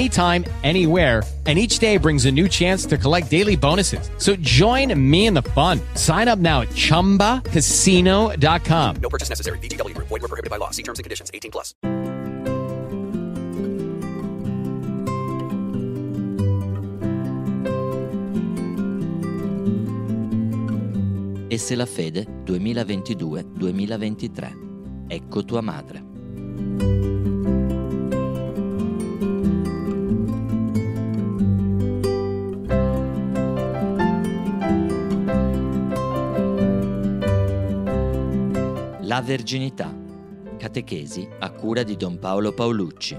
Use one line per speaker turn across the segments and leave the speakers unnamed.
anytime, anywhere and each day brings a new chance to collect daily bonuses. So join me in the fun. Sign up now at ChumbaCasino.com.
No purchase necessary. VGW Group. Void were prohibited by law. See terms and conditions. 18 plus.
E se la fede 2022-2023. Ecco tua madre. Verginità. Catechesi a cura di Don Paolo Paolucci.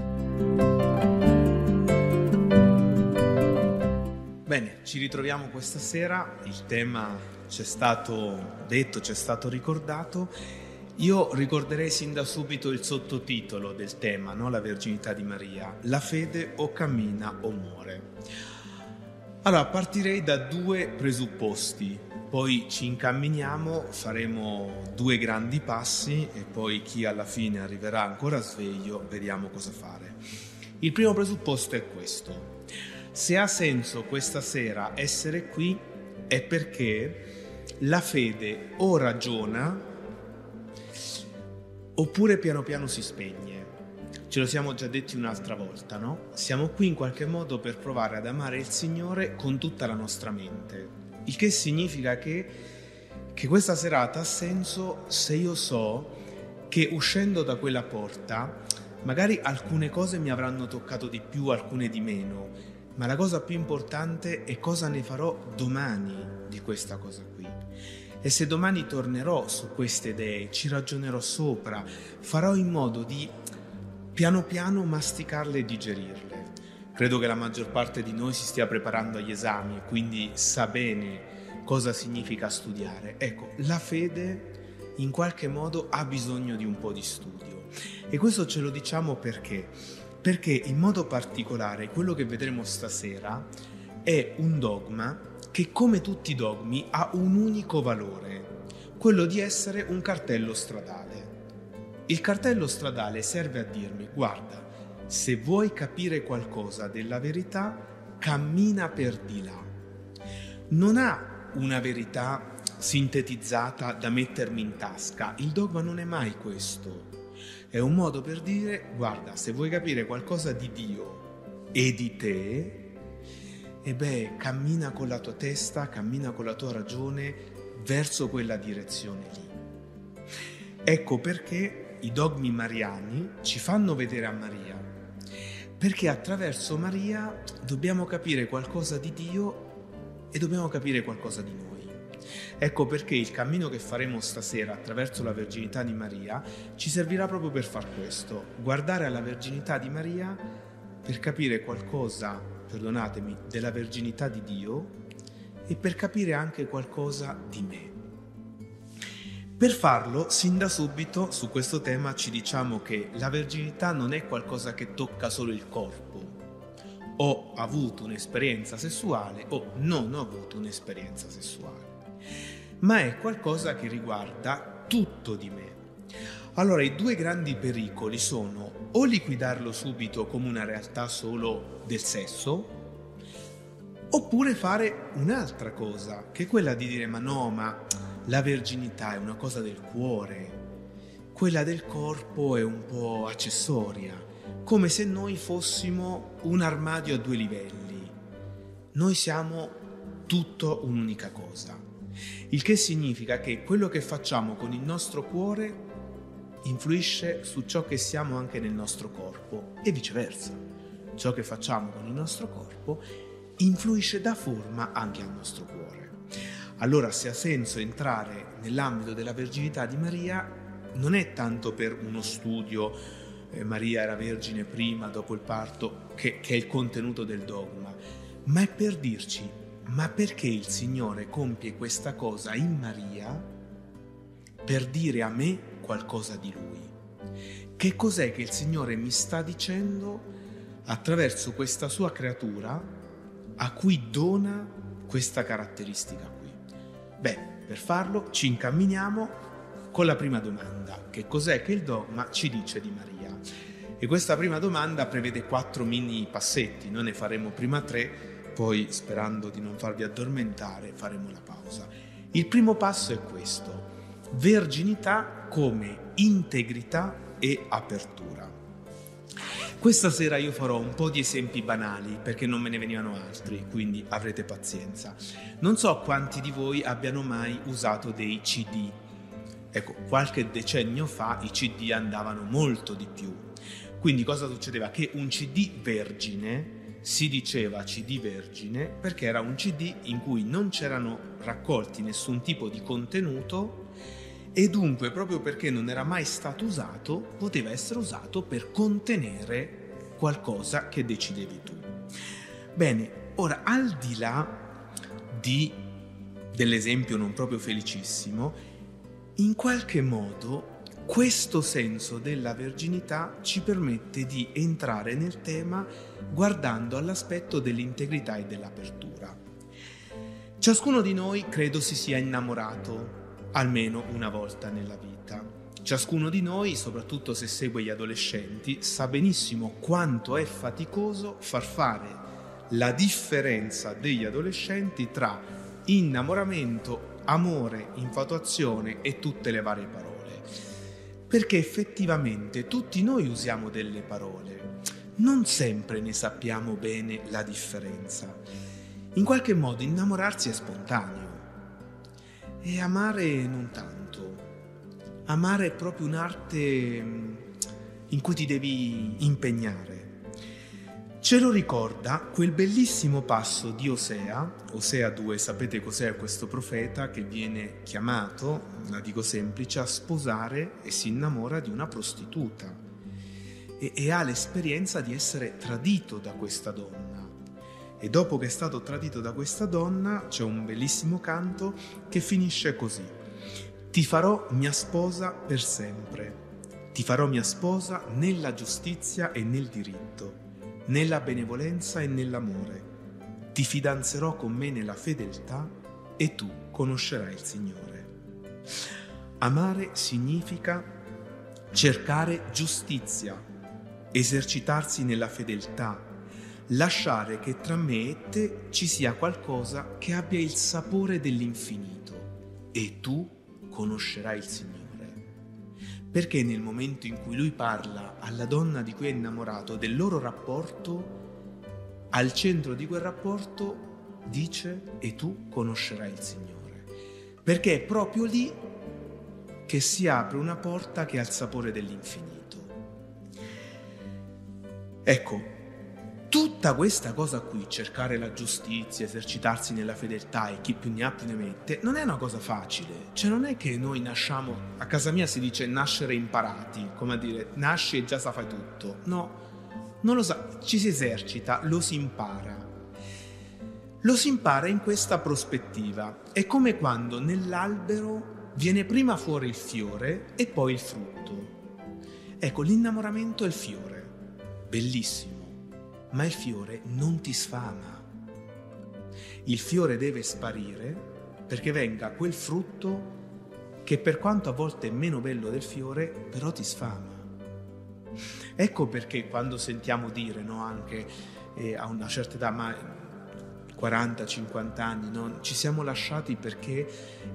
Bene, ci ritroviamo questa sera, il tema ci è stato detto, ci è stato ricordato. Io ricorderei sin da subito il sottotitolo del tema, no? la verginità di Maria, la fede o cammina o muore. Allora, partirei da due presupposti poi ci incamminiamo, faremo due grandi passi e poi chi alla fine arriverà ancora sveglio vediamo cosa fare. Il primo presupposto è questo. Se ha senso questa sera essere qui è perché la fede o ragiona oppure piano piano si spegne. Ce lo siamo già detti un'altra volta, no? Siamo qui in qualche modo per provare ad amare il Signore con tutta la nostra mente, il che significa che, che questa serata ha senso se io so che uscendo da quella porta magari alcune cose mi avranno toccato di più, alcune di meno, ma la cosa più importante è cosa ne farò domani di questa cosa qui. E se domani tornerò su queste idee, ci ragionerò sopra, farò in modo di piano piano masticarle e digerirle. Credo che la maggior parte di noi si stia preparando agli esami quindi sa bene cosa significa studiare. Ecco, la fede in qualche modo ha bisogno di un po' di studio. E questo ce lo diciamo perché? Perché in modo particolare quello che vedremo stasera è un dogma che come tutti i dogmi ha un unico valore, quello di essere un cartello stradale. Il cartello stradale serve a dirmi, guarda, se vuoi capire qualcosa della verità, cammina per di là. Non ha una verità sintetizzata da mettermi in tasca. Il dogma non è mai questo. È un modo per dire, guarda, se vuoi capire qualcosa di Dio e di te, e beh, cammina con la tua testa, cammina con la tua ragione verso quella direzione lì. Ecco perché i dogmi mariani ci fanno vedere a Maria perché attraverso Maria dobbiamo capire qualcosa di Dio e dobbiamo capire qualcosa di noi. Ecco perché il cammino che faremo stasera attraverso la verginità di Maria ci servirà proprio per far questo, guardare alla verginità di Maria per capire qualcosa, perdonatemi, della verginità di Dio e per capire anche qualcosa di me. Per farlo, sin da subito, su questo tema ci diciamo che la verginità non è qualcosa che tocca solo il corpo. Ho avuto un'esperienza sessuale o non ho avuto un'esperienza sessuale, ma è qualcosa che riguarda tutto di me. Allora, i due grandi pericoli sono o liquidarlo subito come una realtà solo del sesso, oppure fare un'altra cosa, che è quella di dire ma no, ma la verginità è una cosa del cuore, quella del corpo è un po' accessoria, come se noi fossimo un armadio a due livelli. Noi siamo tutto un'unica cosa. Il che significa che quello che facciamo con il nostro cuore influisce su ciò che siamo anche nel nostro corpo e viceversa. Ciò che facciamo con il nostro corpo influisce da forma anche al nostro cuore. Allora se ha senso entrare nell'ambito della verginità di Maria non è tanto per uno studio eh, Maria era vergine prima, dopo il parto, che, che è il contenuto del dogma, ma è per dirci, ma perché il Signore compie questa cosa in Maria per dire a me qualcosa di Lui? Che cos'è che il Signore mi sta dicendo attraverso questa sua creatura a cui dona questa caratteristica? Beh, per farlo ci incamminiamo con la prima domanda, che cos'è che il dogma ci dice di Maria? E questa prima domanda prevede quattro mini passetti, noi ne faremo prima tre, poi sperando di non farvi addormentare faremo la pausa. Il primo passo è questo, verginità come integrità e apertura. Questa sera io farò un po' di esempi banali perché non me ne venivano altri, quindi avrete pazienza. Non so quanti di voi abbiano mai usato dei CD Ecco, qualche decennio fa i CD andavano molto di più. Quindi cosa succedeva? Che un CD vergine si diceva CD vergine perché era un CD in cui non c'erano raccolti nessun tipo di contenuto e dunque proprio perché non era mai stato usato poteva essere usato per contenere qualcosa che decidevi tu. Bene, ora al di là di, dell'esempio non proprio felicissimo, in qualche modo questo senso della verginità ci permette di entrare nel tema guardando all'aspetto dell'integrità e dell'apertura. Ciascuno di noi credo si sia innamorato almeno una volta nella vita. Ciascuno di noi, soprattutto se segue gli adolescenti, sa benissimo quanto è faticoso far fare la differenza degli adolescenti tra innamoramento amore, infatuazione e tutte le varie parole. Perché effettivamente tutti noi usiamo delle parole, non sempre ne sappiamo bene la differenza. In qualche modo innamorarsi è spontaneo e amare non tanto. Amare è proprio un'arte mm, in cui ti devi impegnare. Ce lo ricorda quel bellissimo passo di Osea, Osea 2, sapete cos'è questo profeta che viene chiamato, la dico semplice, a sposare e si innamora di una prostituta e, e ha l'esperienza di essere tradito da questa donna. E dopo che è stato tradito da questa donna c'è un bellissimo canto che finisce così. Ti farò mia sposa per sempre, ti farò mia sposa nella giustizia e nel diritto nella benevolenza e nell'amore. Ti fidanzerò con me nella fedeltà e tu conoscerai il Signore. Amare significa cercare giustizia, esercitarsi nella fedeltà, lasciare che tra me e te ci sia qualcosa che abbia il sapore dell'infinito e tu conoscerai il Signore. Perché nel momento in cui lui parla alla donna di cui è innamorato del loro rapporto, al centro di quel rapporto dice e tu conoscerai il Signore. Perché è proprio lì che si apre una porta che ha il sapore dell'infinito. Ecco, Tutta questa cosa qui, cercare la giustizia, esercitarsi nella fedeltà e chi più ne ha più ne mette, non è una cosa facile. Cioè non è che noi nasciamo, a casa mia si dice nascere imparati, come a dire nasci e già sa fai tutto. No, non lo sa, ci si esercita, lo si impara. Lo si impara in questa prospettiva. È come quando nell'albero viene prima fuori il fiore e poi il frutto. Ecco, l'innamoramento è il fiore, bellissimo ma il fiore non ti sfama. Il fiore deve sparire perché venga quel frutto che per quanto a volte è meno bello del fiore, però ti sfama. Ecco perché quando sentiamo dire, no, anche eh, a una certa età, ma 40-50 anni, no, ci siamo lasciati perché,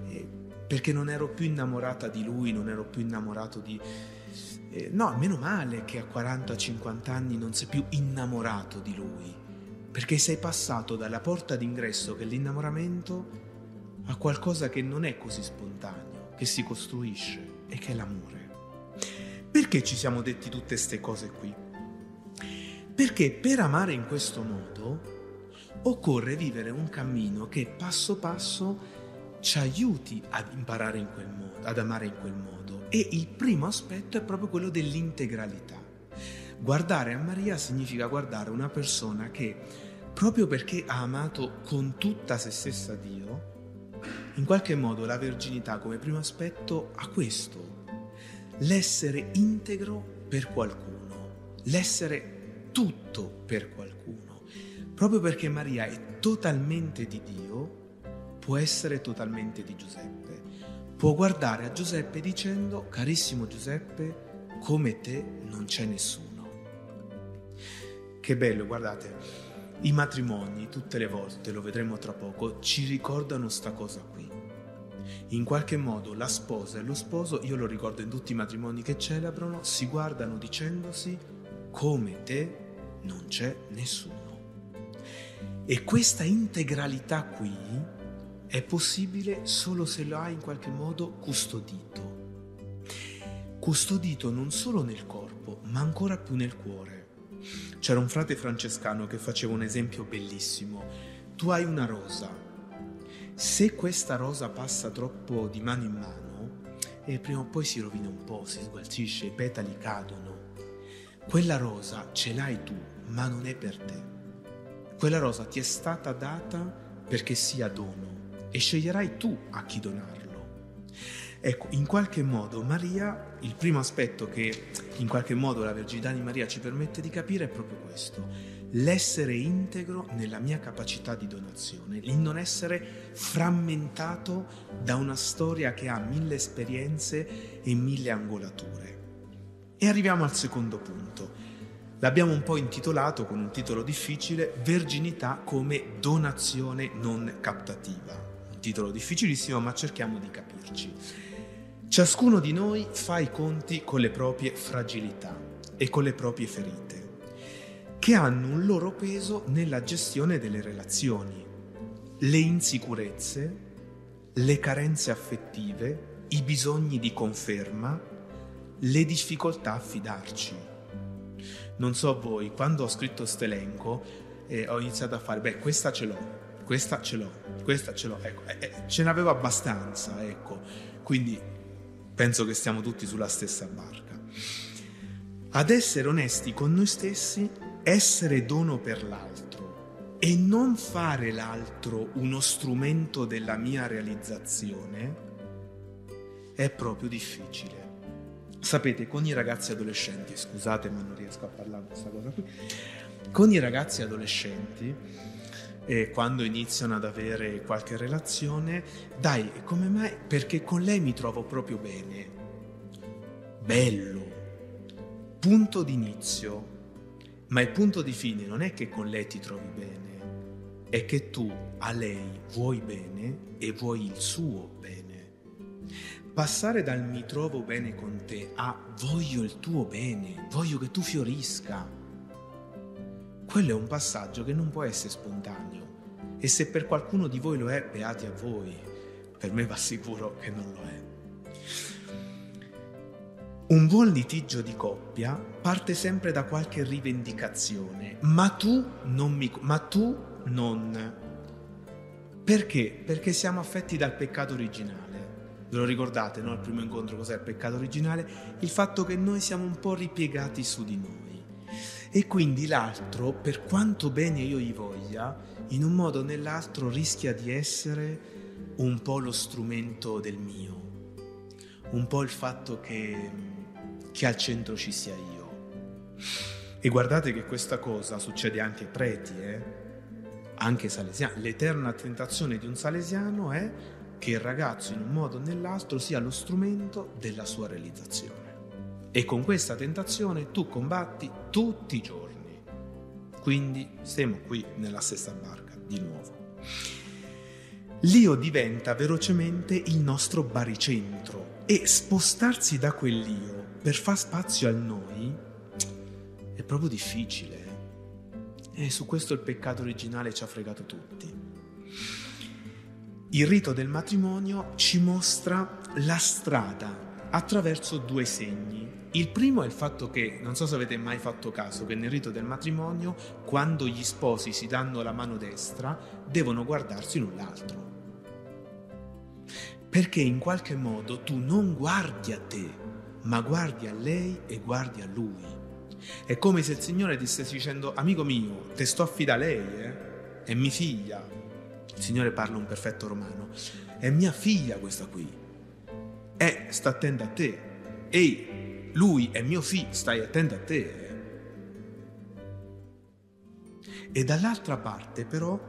eh, perché non ero più innamorata di lui, non ero più innamorato di, eh, no, meno male che a 40-50 anni non sei più innamorato di lui, perché sei passato dalla porta d'ingresso che è l'innamoramento a qualcosa che non è così spontaneo, che si costruisce e che è l'amore. Perché ci siamo detti tutte queste cose qui? Perché per amare in questo modo occorre vivere un cammino che passo passo ci aiuti ad imparare in quel modo, ad amare in quel modo. E il primo aspetto è proprio quello dell'integralità. Guardare a Maria significa guardare una persona che, proprio perché ha amato con tutta se stessa Dio, in qualche modo la verginità come primo aspetto ha questo, l'essere integro per qualcuno, l'essere tutto per qualcuno. Proprio perché Maria è totalmente di Dio, può essere totalmente di Giuseppe. Può guardare a Giuseppe dicendo, carissimo Giuseppe, come te non c'è nessuno. Che bello, guardate, i matrimoni tutte le volte, lo vedremo tra poco, ci ricordano sta cosa qui. In qualche modo la sposa e lo sposo, io lo ricordo in tutti i matrimoni che celebrano, si guardano dicendosi come te non c'è nessuno. E questa integralità qui è possibile solo se lo hai in qualche modo custodito. Custodito non solo nel corpo, ma ancora più nel cuore. C'era un frate francescano che faceva un esempio bellissimo. Tu hai una rosa. Se questa rosa passa troppo di mano in mano, e prima o poi si rovina un po', si sgualcisce, i petali cadono. Quella rosa ce l'hai tu, ma non è per te. Quella rosa ti è stata data perché sia dono e sceglierai tu a chi donarlo. Ecco, in qualche modo Maria, il primo aspetto che in qualche modo la Verginità di Maria ci permette di capire è proprio questo, l'essere integro nella mia capacità di donazione, il non essere frammentato da una storia che ha mille esperienze e mille angolature. E arriviamo al secondo punto. L'abbiamo un po' intitolato con un titolo difficile, Verginità come donazione non captativa titolo difficilissimo, ma cerchiamo di capirci. Ciascuno di noi fa i conti con le proprie fragilità e con le proprie ferite, che hanno un loro peso nella gestione delle relazioni, le insicurezze, le carenze affettive, i bisogni di conferma, le difficoltà a fidarci. Non so voi, quando ho scritto questo elenco, eh, ho iniziato a fare, beh, questa ce l'ho, questa ce l'ho, questa ce l'ho, ecco, eh, eh, ce n'avevo abbastanza, ecco, quindi penso che stiamo tutti sulla stessa barca. Ad essere onesti con noi stessi, essere dono per l'altro e non fare l'altro uno strumento della mia realizzazione è proprio difficile. Sapete, con i ragazzi adolescenti, scusate ma non riesco a parlare di questa cosa qui, con i ragazzi adolescenti eh, quando iniziano ad avere qualche relazione, dai, come mai? Perché con lei mi trovo proprio bene. Bello. Punto d'inizio. Ma il punto di fine non è che con lei ti trovi bene, è che tu a lei vuoi bene e vuoi il suo bene. Passare dal mi trovo bene con te a voglio il tuo bene, voglio che tu fiorisca quello è un passaggio che non può essere spontaneo. E se per qualcuno di voi lo è, beati a voi. Per me va sicuro che non lo è. Un buon litigio di coppia parte sempre da qualche rivendicazione, ma tu non mi... ma tu non... Perché? Perché siamo affetti dal peccato originale. Ve lo ricordate, no? Al primo incontro cos'è il peccato originale? Il fatto che noi siamo un po' ripiegati su di noi. E quindi l'altro, per quanto bene io gli voglia, in un modo o nell'altro rischia di essere un po' lo strumento del mio, un po' il fatto che, che al centro ci sia io. E guardate che questa cosa succede anche ai preti, eh? anche salesiani. L'eterna tentazione di un salesiano è che il ragazzo in un modo o nell'altro sia lo strumento della sua realizzazione. E con questa tentazione tu combatti tutti i giorni. Quindi stiamo qui nella stessa barca di nuovo. L'io diventa velocemente il nostro baricentro e spostarsi da quell'io per far spazio al noi è proprio difficile. E su questo il peccato originale ci ha fregato tutti. Il rito del matrimonio ci mostra la strada attraverso due segni. Il primo è il fatto che, non so se avete mai fatto caso, che nel rito del matrimonio, quando gli sposi si danno la mano destra, devono guardarsi l'un l'altro. Perché in qualche modo tu non guardi a te, ma guardi a lei e guardi a lui. È come se il Signore ti stesse dicendo, amico mio, te sto affida a lei, eh? è mia figlia. Il Signore parla un perfetto romano, è mia figlia questa qui. Eh, sta attenta a te. Ehi, lui è mio figlio, stai attento a te. eh. E dall'altra parte però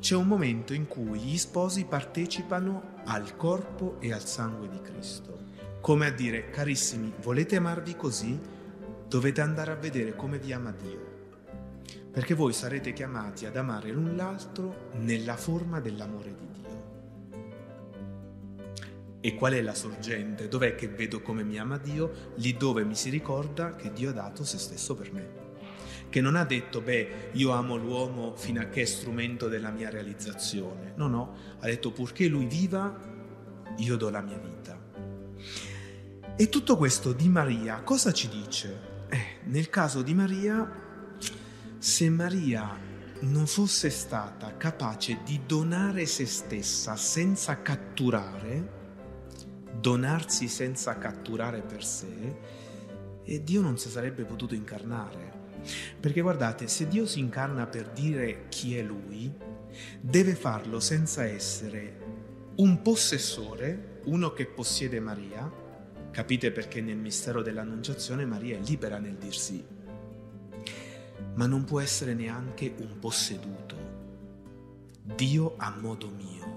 c'è un momento in cui gli sposi partecipano al corpo e al sangue di Cristo. Come a dire, carissimi, volete amarvi così? Dovete andare a vedere come vi ama Dio. Perché voi sarete chiamati ad amare l'un l'altro nella forma dell'amore di Dio. E qual è la sorgente? Dov'è che vedo come mi ama Dio? Lì dove mi si ricorda che Dio ha dato se stesso per me. Che non ha detto, beh, io amo l'uomo fino a che è strumento della mia realizzazione. No, no, ha detto, purché lui viva, io do la mia vita. E tutto questo di Maria cosa ci dice? Eh, nel caso di Maria, se Maria non fosse stata capace di donare se stessa senza catturare, donarsi senza catturare per sé, e Dio non si sarebbe potuto incarnare. Perché guardate, se Dio si incarna per dire chi è Lui, deve farlo senza essere un possessore, uno che possiede Maria. Capite perché nel mistero dell'annunciazione Maria è libera nel dir sì, ma non può essere neanche un posseduto. Dio a modo mio.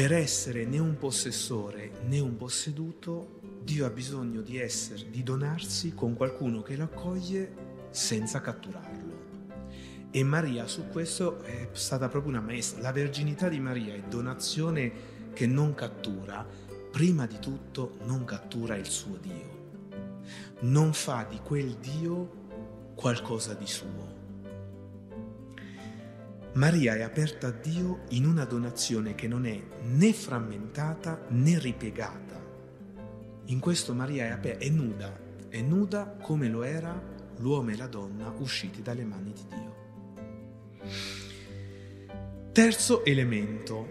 Per essere né un possessore né un posseduto, Dio ha bisogno di essere, di donarsi con qualcuno che lo accoglie senza catturarlo. E Maria su questo è stata proprio una maestra. La verginità di Maria è donazione che non cattura, prima di tutto non cattura il suo Dio. Non fa di quel Dio qualcosa di suo. Maria è aperta a Dio in una donazione che non è né frammentata né ripiegata. In questo Maria è, aperta, è nuda, è nuda come lo era l'uomo e la donna usciti dalle mani di Dio. Terzo elemento,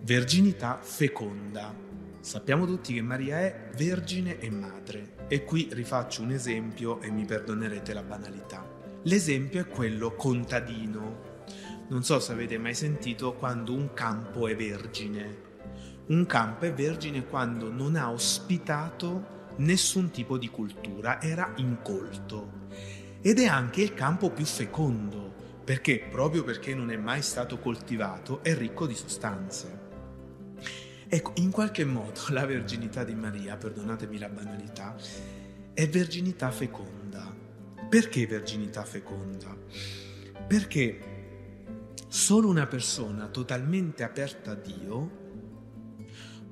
verginità feconda. Sappiamo tutti che Maria è vergine e madre e qui rifaccio un esempio e mi perdonerete la banalità. L'esempio è quello contadino. Non so se avete mai sentito quando un campo è vergine. Un campo è vergine quando non ha ospitato nessun tipo di cultura, era incolto. Ed è anche il campo più fecondo, perché proprio perché non è mai stato coltivato è ricco di sostanze. Ecco, in qualche modo la verginità di Maria, perdonatemi la banalità, è verginità feconda. Perché verginità feconda? Perché solo una persona totalmente aperta a Dio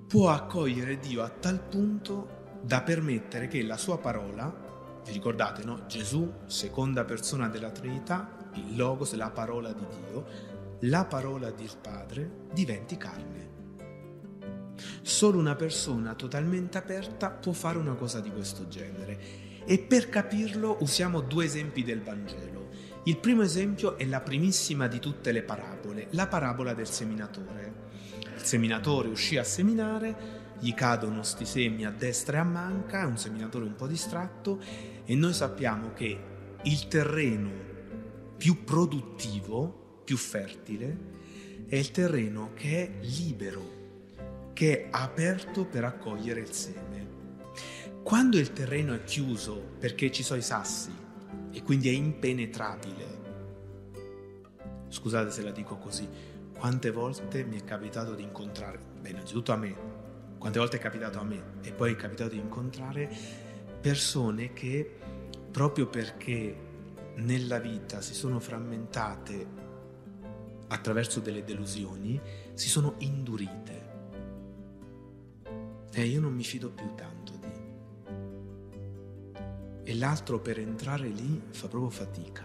può accogliere Dio a tal punto da permettere che la sua parola, vi ricordate, no? Gesù, seconda persona della Trinità, il Logos, la parola di Dio, la parola del Padre diventi carne. Solo una persona totalmente aperta può fare una cosa di questo genere. E per capirlo usiamo due esempi del Vangelo. Il primo esempio è la primissima di tutte le parabole, la parabola del seminatore. Il seminatore uscì a seminare, gli cadono sti semi a destra e a manca, è un seminatore un po' distratto e noi sappiamo che il terreno più produttivo, più fertile, è il terreno che è libero, che è aperto per accogliere il seme. Quando il terreno è chiuso perché ci sono i sassi e quindi è impenetrabile, scusate se la dico così, quante volte mi è capitato di incontrare, beh innanzitutto a me, quante volte è capitato a me e poi è capitato di incontrare persone che proprio perché nella vita si sono frammentate attraverso delle delusioni, si sono indurite. E io non mi fido più tanto. E l'altro per entrare lì fa proprio fatica.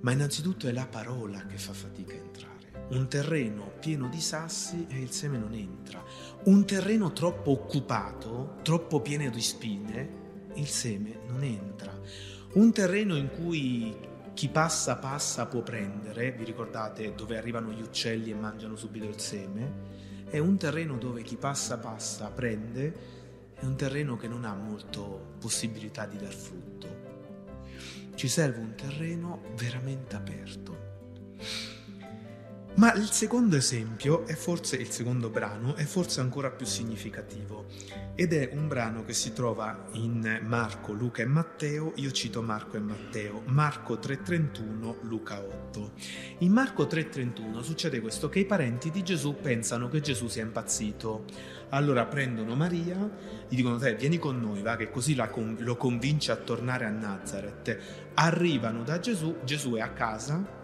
Ma innanzitutto è la parola che fa fatica a entrare. Un terreno pieno di sassi e il seme non entra. Un terreno troppo occupato, troppo pieno di spine, il seme non entra. Un terreno in cui chi passa passa può prendere, vi ricordate dove arrivano gli uccelli e mangiano subito il seme? È un terreno dove chi passa passa prende, è un terreno che non ha molto possibilità di dar frutto. Ci serve un terreno veramente aperto. Ma il secondo esempio è forse il secondo brano, è forse ancora più significativo ed è un brano che si trova in Marco, Luca e Matteo, io cito Marco e Matteo, Marco 3:31, Luca 8. In Marco 3:31 succede questo che i parenti di Gesù pensano che Gesù sia impazzito. Allora prendono Maria, gli dicono te vieni con noi, va che così lo convince a tornare a Nazareth. Arrivano da Gesù, Gesù è a casa,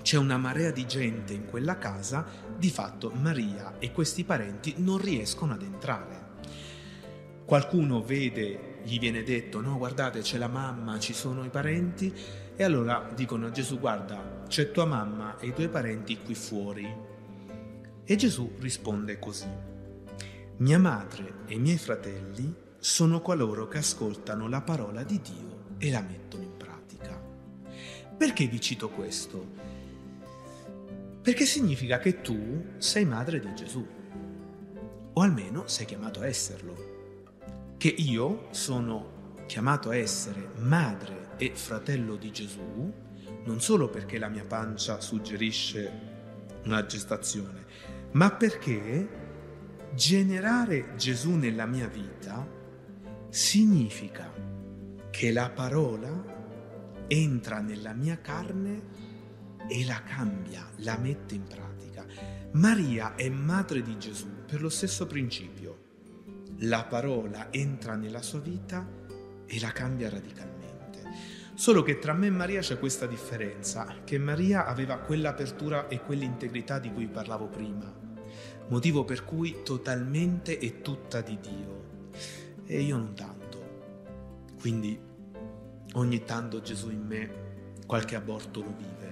c'è una marea di gente in quella casa, di fatto Maria e questi parenti non riescono ad entrare. Qualcuno vede, gli viene detto, no guardate c'è la mamma, ci sono i parenti, e allora dicono a Gesù guarda c'è tua mamma e i tuoi parenti qui fuori. E Gesù risponde così, mia madre e i miei fratelli sono coloro che ascoltano la parola di Dio e la mettono in pratica. Perché vi cito questo? Perché significa che tu sei madre di Gesù, o almeno sei chiamato a esserlo. Che io sono chiamato a essere madre e fratello di Gesù, non solo perché la mia pancia suggerisce una gestazione, ma perché generare Gesù nella mia vita significa che la parola entra nella mia carne e la cambia, la mette in pratica. Maria è madre di Gesù per lo stesso principio. La parola entra nella sua vita e la cambia radicalmente. Solo che tra me e Maria c'è questa differenza, che Maria aveva quell'apertura e quell'integrità di cui parlavo prima, motivo per cui totalmente e tutta di Dio, e io non tanto. Quindi ogni tanto Gesù in me qualche aborto lo vive.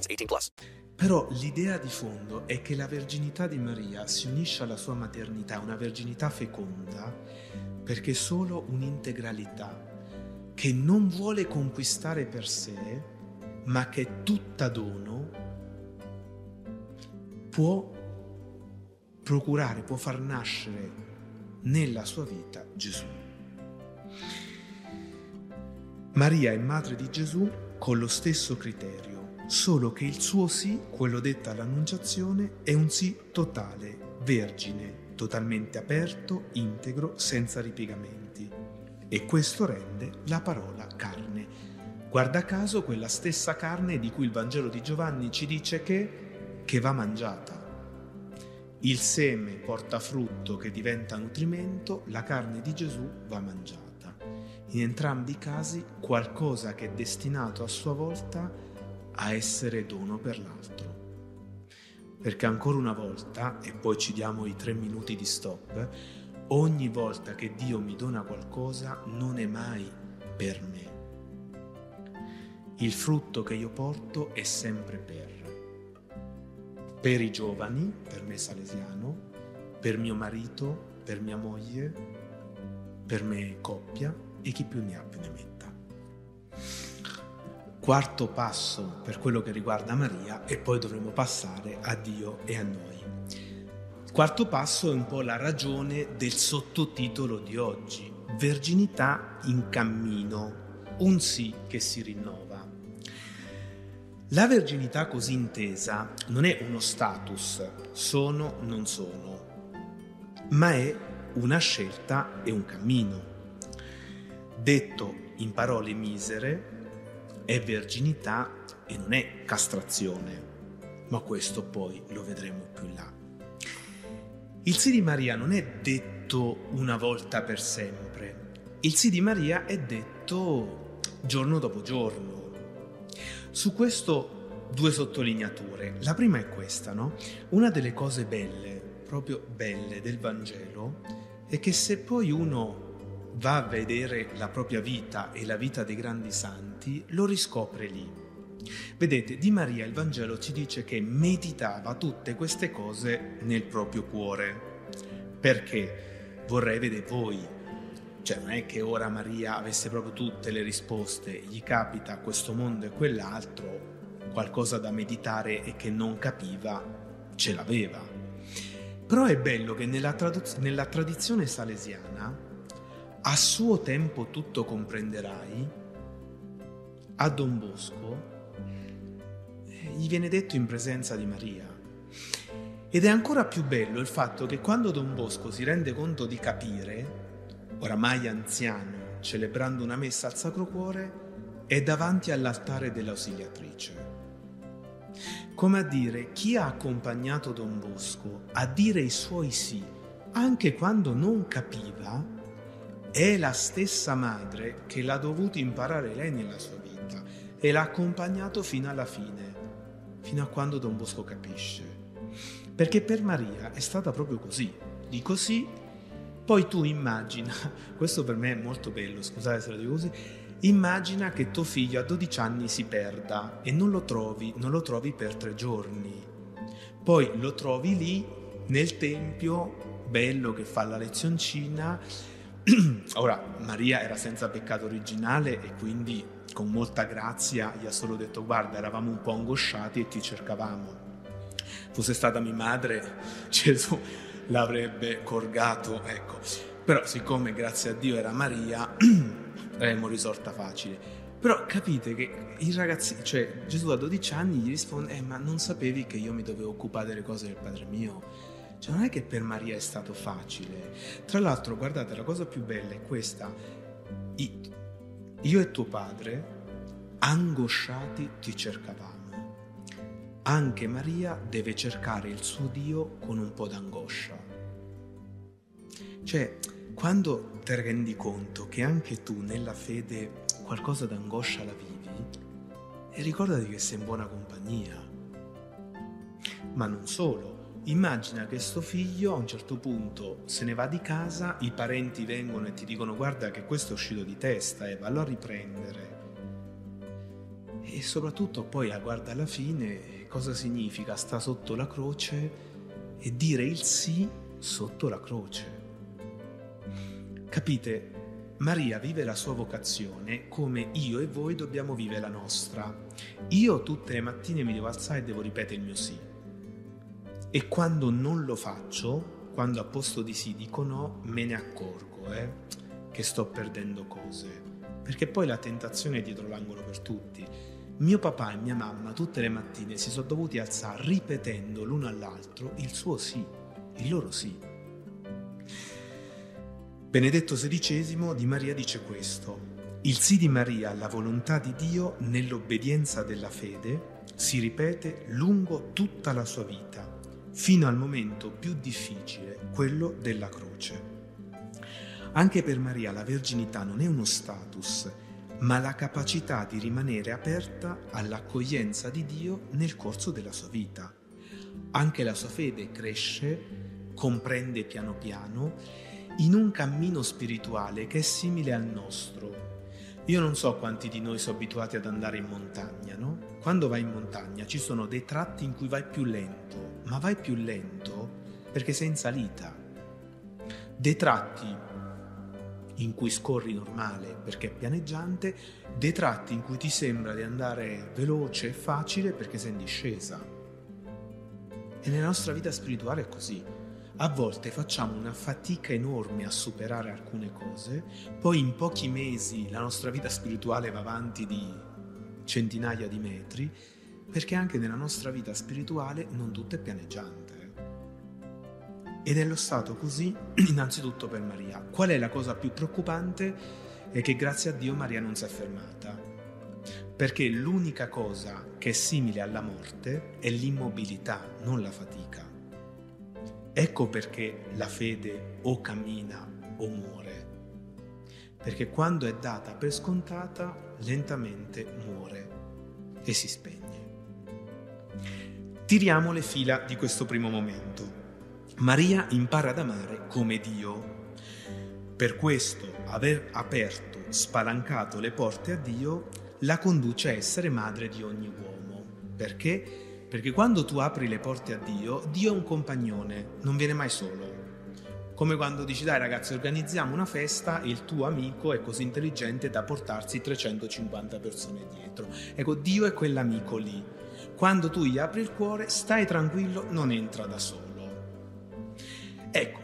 18 plus.
Però l'idea di fondo è che la verginità di Maria si unisce alla sua maternità, una verginità feconda, perché solo un'integralità che non vuole conquistare per sé, ma che è tutta dono, può procurare, può far nascere nella sua vita Gesù. Maria è madre di Gesù con lo stesso criterio, solo che il suo sì, quello detto all'annunciazione, è un sì totale, vergine, totalmente aperto, integro, senza ripiegamenti. E questo rende la parola carne. Guarda caso quella stessa carne di cui il Vangelo di Giovanni ci dice che, che va mangiata il seme porta frutto che diventa nutrimento, la carne di Gesù va mangiata. In entrambi i casi qualcosa che è destinato a sua volta a essere dono per l'altro. Perché ancora una volta, e poi ci diamo i tre minuti di stop, ogni volta che Dio mi dona qualcosa non è mai per me. Il frutto che io porto è sempre per per i giovani, per me salesiano, per mio marito, per mia moglie, per me coppia e chi più ne ha più ne metta. Quarto passo per quello che riguarda Maria e poi dovremo passare a Dio e a noi. Quarto passo è un po' la ragione del sottotitolo di oggi, Verginità in cammino, un sì che si rinnova. La verginità così intesa non è uno status, sono, non sono, ma è una scelta e un cammino. Detto in parole misere, è verginità e non è castrazione, ma questo poi lo vedremo più in là. Il sì di Maria non è detto una volta per sempre, il sì di Maria è detto giorno dopo giorno. Su questo due sottolineature. La prima è questa, no? Una delle cose belle, proprio belle del Vangelo, è che se poi uno va a vedere la propria vita e la vita dei grandi santi, lo riscopre lì. Vedete, di Maria il Vangelo ci dice che meditava tutte queste cose nel proprio cuore. Perché vorrei vedere voi. Cioè, non è che ora Maria avesse proprio tutte le risposte, gli capita questo mondo e quell'altro, qualcosa da meditare e che non capiva, ce l'aveva. Però è bello che nella, traduz- nella tradizione salesiana a suo tempo tutto comprenderai, a Don Bosco eh, gli viene detto in presenza di Maria. Ed è ancora più bello il fatto che quando Don Bosco si rende conto di capire, oramai anziano, celebrando una messa al Sacro Cuore, è davanti all'altare dell'ausiliatrice. Come a dire, chi ha accompagnato Don Bosco a dire i suoi sì, anche quando non capiva, è la stessa madre che l'ha dovuto imparare lei nella sua vita e l'ha accompagnato fino alla fine, fino a quando Don Bosco capisce. Perché per Maria è stata proprio così, di così, poi tu immagina, questo per me è molto bello, scusate se lo dico così, immagina che tuo figlio a 12 anni si perda e non lo trovi, non lo trovi per tre giorni, poi lo trovi lì nel tempio, bello che fa la lezioncina, Ora, Maria era senza peccato originale e quindi con molta grazia gli ha solo detto guarda, eravamo un po' angosciati e ti cercavamo. Fosse stata mia madre, Gesù l'avrebbe corgato, ecco. Però siccome grazie a Dio era Maria, avremmo risorta facile. Però capite che i ragazzi, cioè Gesù a 12 anni gli risponde, eh ma non sapevi che io mi dovevo occupare delle cose del Padre mio? Cioè non è che per Maria è stato facile. Tra l'altro, guardate, la cosa più bella è questa. Io e tuo padre, angosciati, ti cercavamo. Anche Maria deve cercare il suo Dio con un po' d'angoscia. Cioè, quando ti rendi conto che anche tu nella fede qualcosa d'angoscia la vivi, ricordati che sei in buona compagnia. Ma non solo, Immagina che sto figlio a un certo punto se ne va di casa, i parenti vengono e ti dicono guarda che questo è uscito di testa e vallo a riprendere. E soprattutto poi guarda alla fine cosa significa sta sotto la croce e dire il sì sotto la croce. Capite? Maria vive la sua vocazione come io e voi dobbiamo vivere la nostra. Io tutte le mattine mi devo alzare e devo ripetere il mio sì e quando non lo faccio, quando a posto di sì dico no, me ne accorgo eh, che sto perdendo cose. Perché poi la tentazione è dietro l'angolo per tutti. Mio papà e mia mamma tutte le mattine si sono dovuti alzare ripetendo l'uno all'altro il suo sì, il loro sì. Benedetto XVI di Maria dice questo. Il sì di Maria alla volontà di Dio nell'obbedienza della fede si ripete lungo tutta la sua vita fino al momento più difficile, quello della croce. Anche per Maria la verginità non è uno status, ma la capacità di rimanere aperta all'accoglienza di Dio nel corso della sua vita. Anche la sua fede cresce, comprende piano piano, in un cammino spirituale che è simile al nostro. Io non so quanti di noi sono abituati ad andare in montagna, no? Quando vai in montagna ci sono dei tratti in cui vai più lento, ma vai più lento perché sei in salita. Dei tratti in cui scorri normale perché è pianeggiante, dei tratti in cui ti sembra di andare veloce e facile perché sei in discesa. E nella nostra vita spirituale è così. A volte facciamo una fatica enorme a superare alcune cose, poi in pochi mesi la nostra vita spirituale va avanti di centinaia di metri, perché anche nella nostra vita spirituale non tutto è pianeggiante. Ed è lo stato così innanzitutto per Maria. Qual è la cosa più preoccupante? È che grazie a Dio Maria non si è fermata. perché l'unica cosa che è simile alla morte è l'immobilità, non la fatica. Ecco perché la fede o cammina o muore, perché quando è data per scontata lentamente muore e si spegne. Tiriamo le fila di questo primo momento. Maria impara ad amare come Dio. Per questo aver aperto, spalancato le porte a Dio, la conduce a essere madre di ogni uomo. Perché? Perché quando tu apri le porte a Dio, Dio è un compagnone, non viene mai solo. Come quando dici dai ragazzi organizziamo una festa e il tuo amico è così intelligente da portarsi 350 persone dietro. Ecco, Dio è quell'amico lì. Quando tu gli apri il cuore, stai tranquillo, non entra da solo. Ecco,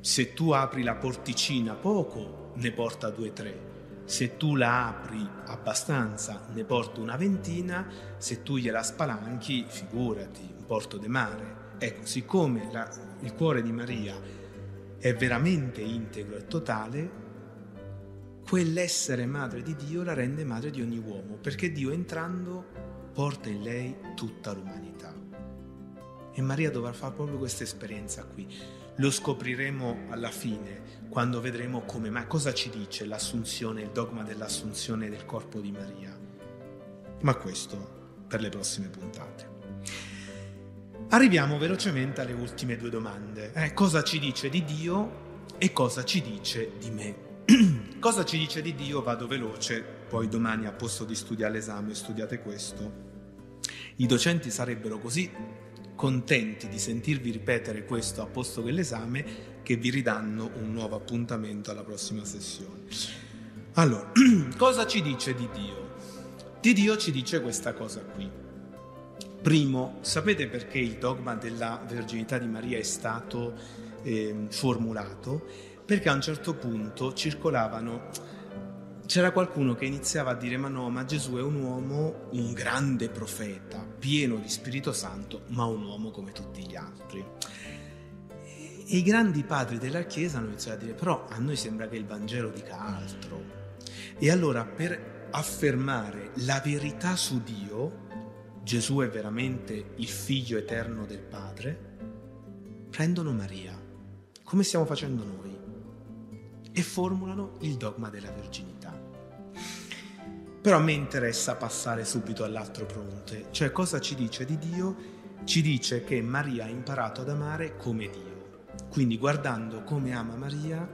se tu apri la porticina poco, ne porta due o tre. Se tu la apri abbastanza, ne porta una ventina. Se tu gliela spalanchi, figurati, un porto de mare. Ecco, siccome la, il cuore di Maria è veramente integro e totale, quell'essere madre di Dio la rende madre di ogni uomo, perché Dio entrando porta in lei tutta l'umanità. E Maria dovrà fare proprio questa esperienza qui. Lo scopriremo alla fine, quando vedremo come mai, cosa ci dice l'assunzione, il dogma dell'assunzione del corpo di Maria. Ma questo per le prossime puntate. Arriviamo velocemente alle ultime due domande. Eh, cosa ci dice di Dio e cosa ci dice di me? cosa ci dice di Dio? Vado veloce, poi domani a posto di studiare l'esame studiate questo. I docenti sarebbero così contenti di sentirvi ripetere questo a posto dell'esame che vi ridanno un nuovo appuntamento alla prossima sessione. Allora, cosa ci dice di Dio? Di Dio ci dice questa cosa qui. Primo, sapete perché il dogma della verginità di Maria è stato eh, formulato? Perché a un certo punto circolavano c'era qualcuno che iniziava a dire ma no, ma Gesù è un uomo, un grande profeta, pieno di Spirito Santo, ma un uomo come tutti gli altri. E i grandi padri della Chiesa hanno iniziato a dire però a noi sembra che il Vangelo dica altro. E allora per affermare la verità su Dio, Gesù è veramente il figlio eterno del Padre, prendono Maria, come stiamo facendo noi, e formulano il dogma della verginità. Però a me interessa passare subito all'altro fronte, cioè cosa ci dice di Dio? Ci dice che Maria ha imparato ad amare come Dio. Quindi guardando come ama Maria,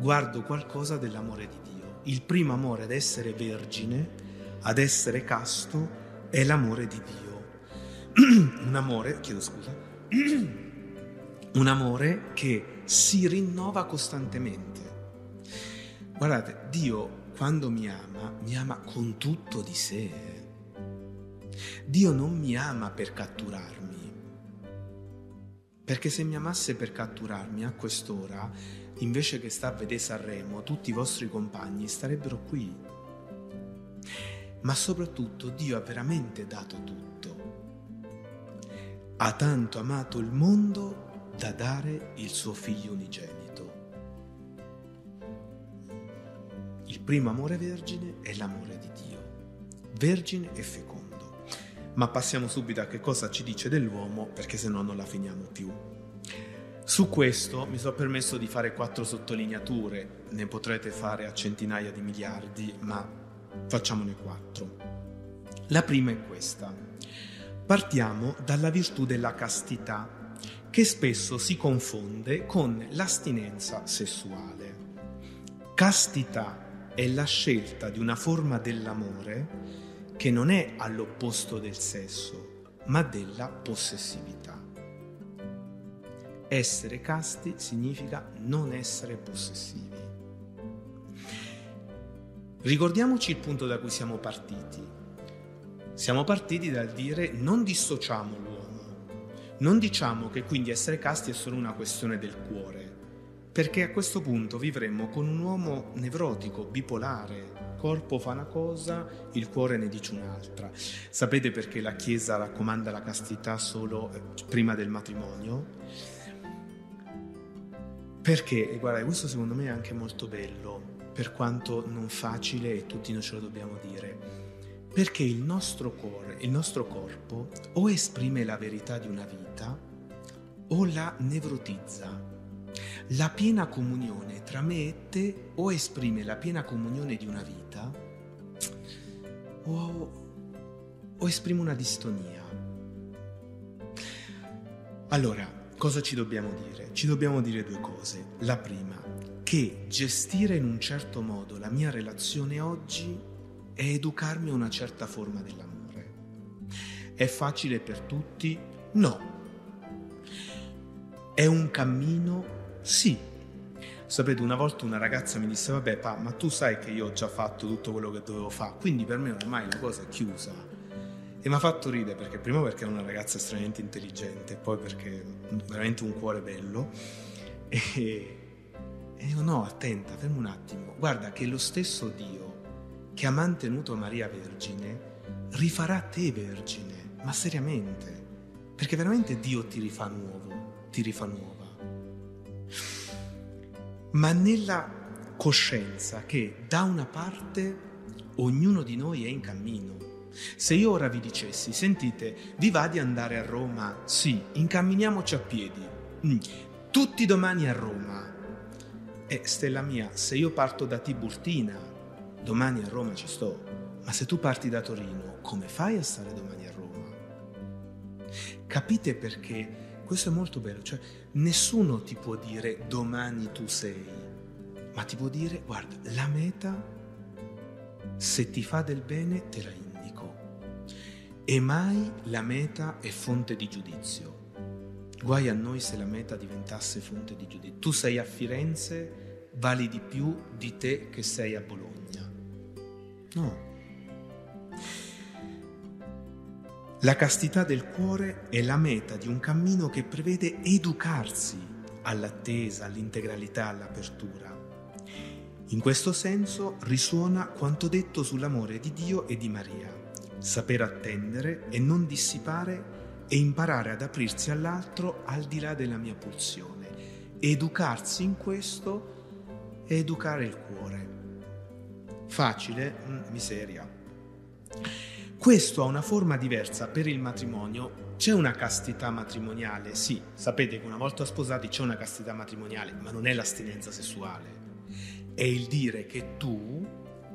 guardo qualcosa dell'amore di Dio. Il primo amore ad essere vergine, ad essere casto, è l'amore di Dio. un amore, chiedo scusa, un amore che si rinnova costantemente. Guardate, Dio quando mi ama, mi ama con tutto di sé. Dio non mi ama per catturarmi, perché se mi amasse per catturarmi a quest'ora, invece che sta a vedere Sanremo, tutti i vostri compagni starebbero qui. Ma soprattutto Dio ha veramente dato tutto. Ha tanto amato il mondo da dare il suo figlio unigenito. Primo amore vergine è l'amore di Dio, vergine e fecondo. Ma passiamo subito a che cosa ci dice dell'uomo, perché se no non la finiamo più. Su questo mi sono permesso di fare quattro sottolineature, ne potrete fare a centinaia di miliardi, ma facciamone quattro. La prima è questa. Partiamo dalla virtù della castità, che spesso si confonde con l'astinenza sessuale. Castità è la scelta di una forma dell'amore che non è all'opposto del sesso, ma della possessività. Essere casti significa non essere possessivi. Ricordiamoci il punto da cui siamo partiti. Siamo partiti dal dire non dissociamo l'uomo, non diciamo che quindi essere casti è solo una questione del cuore, perché a questo punto vivremmo con un uomo nevrotico, bipolare. Corpo fa una cosa, il cuore ne dice un'altra. Sapete perché la Chiesa raccomanda la castità solo eh, prima del matrimonio? Perché, e guarda, questo secondo me è anche molto bello, per quanto non facile e tutti noi ce lo dobbiamo dire. Perché il nostro cuore, il nostro corpo, o esprime la verità di una vita o la nevrotizza. La piena comunione tra me e te o esprime la piena comunione di una vita o, o esprime una distonia. Allora, cosa ci dobbiamo dire? Ci dobbiamo dire due cose. La prima, che gestire in un certo modo la mia relazione oggi è educarmi a una certa forma dell'amore. È facile per tutti? No. È un cammino? Sì. Sapete, una volta una ragazza mi disse, vabbè pa, ma tu sai che io ho già fatto tutto quello che dovevo fare, quindi per me ormai la cosa è chiusa. E mi ha fatto ridere perché prima perché è una ragazza estremamente intelligente, poi perché veramente un cuore bello. E, e io no, attenta, fermo un attimo. Guarda che lo stesso Dio che ha mantenuto Maria vergine, rifarà te vergine, ma seriamente, perché veramente Dio ti rifà nuovo, ti rifà nuova. Ma nella coscienza che da una parte ognuno di noi è in cammino. Se io ora vi dicessi, sentite, vi va di andare a Roma? Sì, incamminiamoci a piedi. Mm. Tutti domani a Roma. E stella mia, se io parto da Tiburtina, domani a Roma ci sto, ma se tu parti da Torino, come fai a stare domani a Roma? Capite perché questo è molto bello, cioè nessuno ti può dire domani tu sei, ma ti può dire guarda, la meta, se ti fa del bene, te la indico. E mai la meta è fonte di giudizio. Guai a noi se la meta diventasse fonte di giudizio. Tu sei a Firenze, vali di più di te che sei a Bologna. No. La castità del cuore è la meta di un cammino che prevede educarsi all'attesa, all'integralità, all'apertura. In questo senso risuona quanto detto sull'amore di Dio e di Maria, saper attendere e non dissipare e imparare ad aprirsi all'altro al di là della mia pulsione. Educarsi in questo è educare il cuore. Facile? Mm, miseria. Questo ha una forma diversa per il matrimonio. C'è una castità matrimoniale, sì, sapete che una volta sposati c'è una castità matrimoniale, ma non è l'astinenza sessuale. È il dire che tu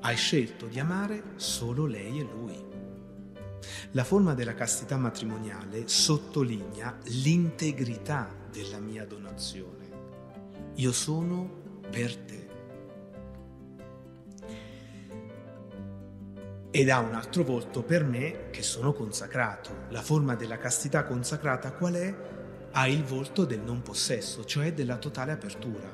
hai scelto di amare solo lei e lui. La forma della castità matrimoniale sottolinea l'integrità della mia donazione. Io sono per te. Ed ha un altro volto per me che sono consacrato. La forma della castità consacrata qual è? Ha il volto del non possesso, cioè della totale apertura.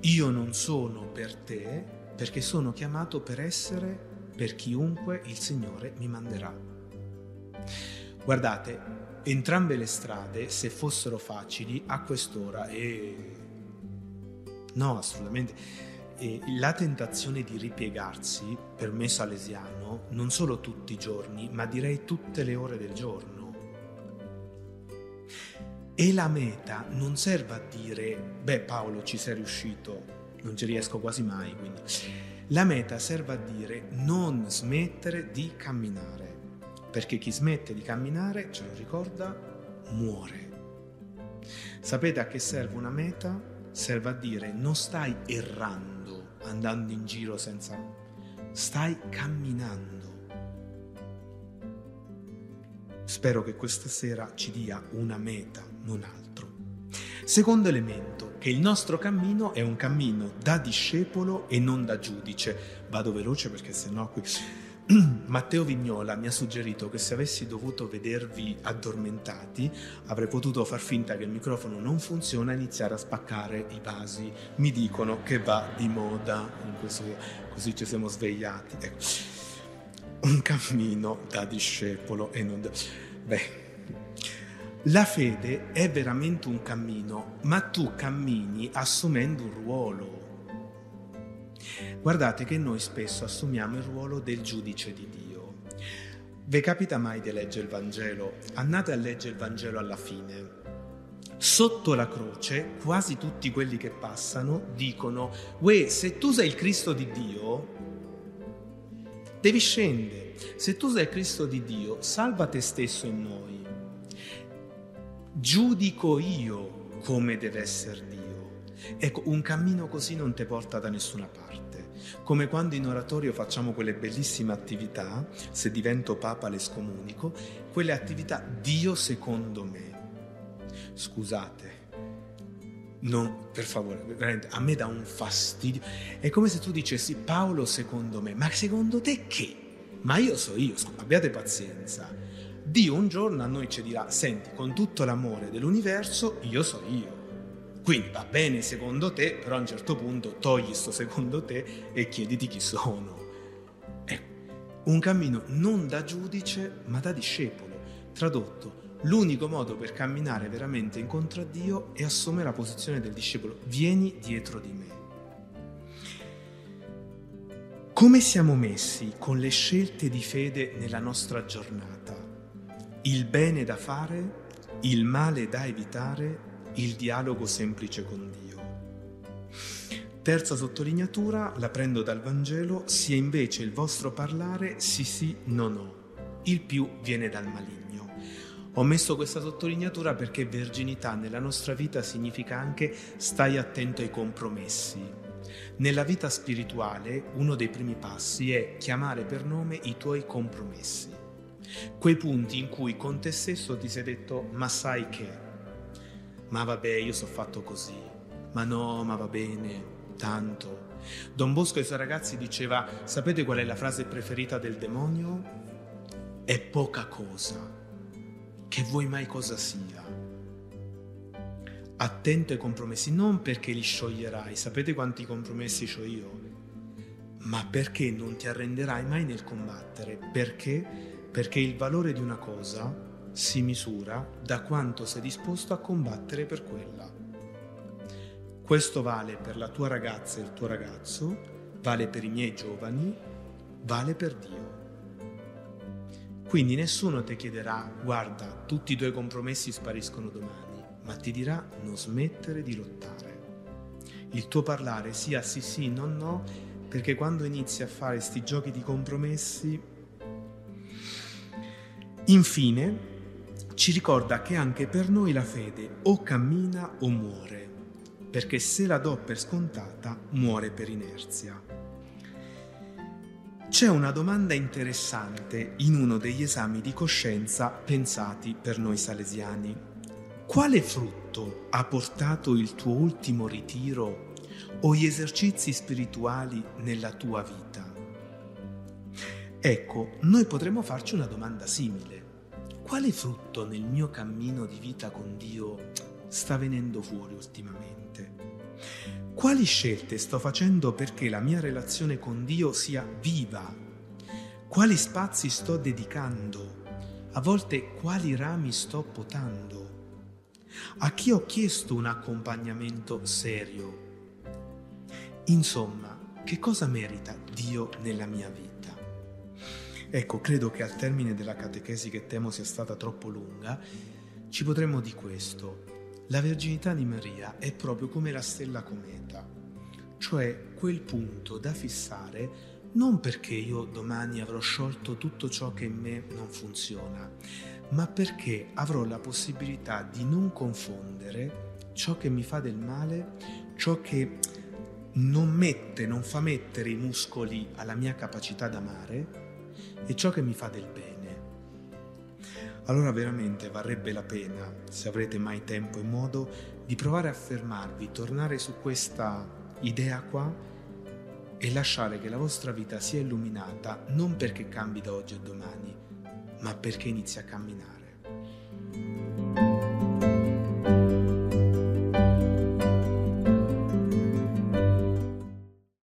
Io non sono per te perché sono chiamato per essere per chiunque il Signore mi manderà. Guardate, entrambe le strade, se fossero facili, a quest'ora e... No, assolutamente la tentazione di ripiegarsi, per me salesiano, non solo tutti i giorni, ma direi tutte le ore del giorno. E la meta non serve a dire, beh Paolo ci sei riuscito, non ci riesco quasi mai, quindi. La meta serve a dire non smettere di camminare, perché chi smette di camminare, ce lo ricorda, muore. Sapete a che serve una meta? Serve a dire non stai errando andando in giro senza... Stai camminando. Spero che questa sera ci dia una meta, non altro. Secondo elemento, che il nostro cammino è un cammino da discepolo e non da giudice. Vado veloce perché sennò qui Matteo Vignola mi ha suggerito che se avessi dovuto vedervi addormentati avrei potuto far finta che il microfono non funziona e iniziare a spaccare i vasi. Mi dicono che va di moda, questo, così ci siamo svegliati. Ecco. Un cammino da discepolo e non da... Beh, la fede è veramente un cammino, ma tu cammini assumendo un ruolo Guardate che noi spesso assumiamo il ruolo del giudice di Dio. Vi capita mai di leggere il Vangelo? Andate a leggere il Vangelo alla fine. Sotto la croce, quasi tutti quelli che passano dicono, Uè, se tu sei il Cristo di Dio, devi scendere. Se tu sei Cristo di Dio, salva te stesso in noi. Giudico io come deve essere Dio. Ecco, un cammino così non ti porta da nessuna parte. Come quando in oratorio facciamo quelle bellissime attività, se divento papa le scomunico, quelle attività Dio secondo me. Scusate, non, per favore, veramente, a me dà un fastidio. È come se tu dicessi Paolo secondo me, ma secondo te che? Ma io so io, abbiate pazienza. Dio un giorno a noi ci dirà, senti, con tutto l'amore dell'universo, io so io. Quindi va bene secondo te, però a un certo punto togli sto secondo te e chiediti chi sono. Ecco, un cammino non da giudice, ma da discepolo. Tradotto, L'unico modo per camminare veramente incontro a Dio è assumere la posizione del discepolo. Vieni dietro di me. Come siamo messi con le scelte di fede nella nostra giornata? Il bene da fare, il male da evitare, il dialogo semplice con Dio. Terza sottolineatura, la prendo dal Vangelo, sia invece il vostro parlare sì sì no no. Il più viene dal maligno. Ho messo questa sottolineatura perché verginità nella nostra vita significa anche stai attento ai compromessi. Nella vita spirituale uno dei primi passi è chiamare per nome i tuoi compromessi. Quei punti in cui con te stesso ti sei detto ma sai che, ma vabbè io sono fatto così, ma no, ma va bene, tanto. Don Bosco ai suoi ragazzi diceva sapete qual è la frase preferita del demonio? È poca cosa che vuoi mai cosa sia. Attento ai compromessi, non perché li scioglierai, sapete quanti compromessi ho io, ma perché non ti arrenderai mai nel combattere. Perché? Perché il valore di una cosa si misura da quanto sei disposto a combattere per quella. Questo vale per la tua ragazza e il tuo ragazzo, vale per i miei giovani, vale per Dio. Quindi nessuno ti chiederà, guarda, tutti i tuoi compromessi spariscono domani, ma ti dirà non smettere di lottare. Il tuo parlare sia sì sì, no no, perché quando inizi a fare questi giochi di compromessi, infine ci ricorda che anche per noi la fede o cammina o muore, perché se la do per scontata muore per inerzia. C'è una domanda interessante in uno degli esami di coscienza pensati per noi salesiani. Quale frutto ha portato il tuo ultimo ritiro o gli esercizi spirituali nella tua vita? Ecco, noi potremmo farci una domanda simile. Quale frutto nel mio cammino di vita con Dio sta venendo fuori ultimamente? Quali scelte sto facendo perché la mia relazione con Dio sia viva? Quali spazi sto dedicando? A volte quali rami sto potando? A chi ho chiesto un accompagnamento serio? Insomma, che cosa merita Dio nella mia vita? Ecco, credo che al termine della catechesi che temo sia stata troppo lunga, ci potremmo di questo. La verginità di Maria è proprio come la stella cometa, cioè quel punto da fissare non perché io domani avrò sciolto tutto ciò che in me non funziona, ma perché avrò la possibilità di non confondere ciò che mi fa del male, ciò che non mette, non fa mettere i muscoli alla mia capacità d'amare e ciò che mi fa del bene allora veramente varrebbe la pena, se avrete mai tempo e modo, di provare a fermarvi, tornare su questa idea qua e lasciare che la vostra vita sia illuminata non perché cambi da oggi a domani, ma perché inizi a camminare.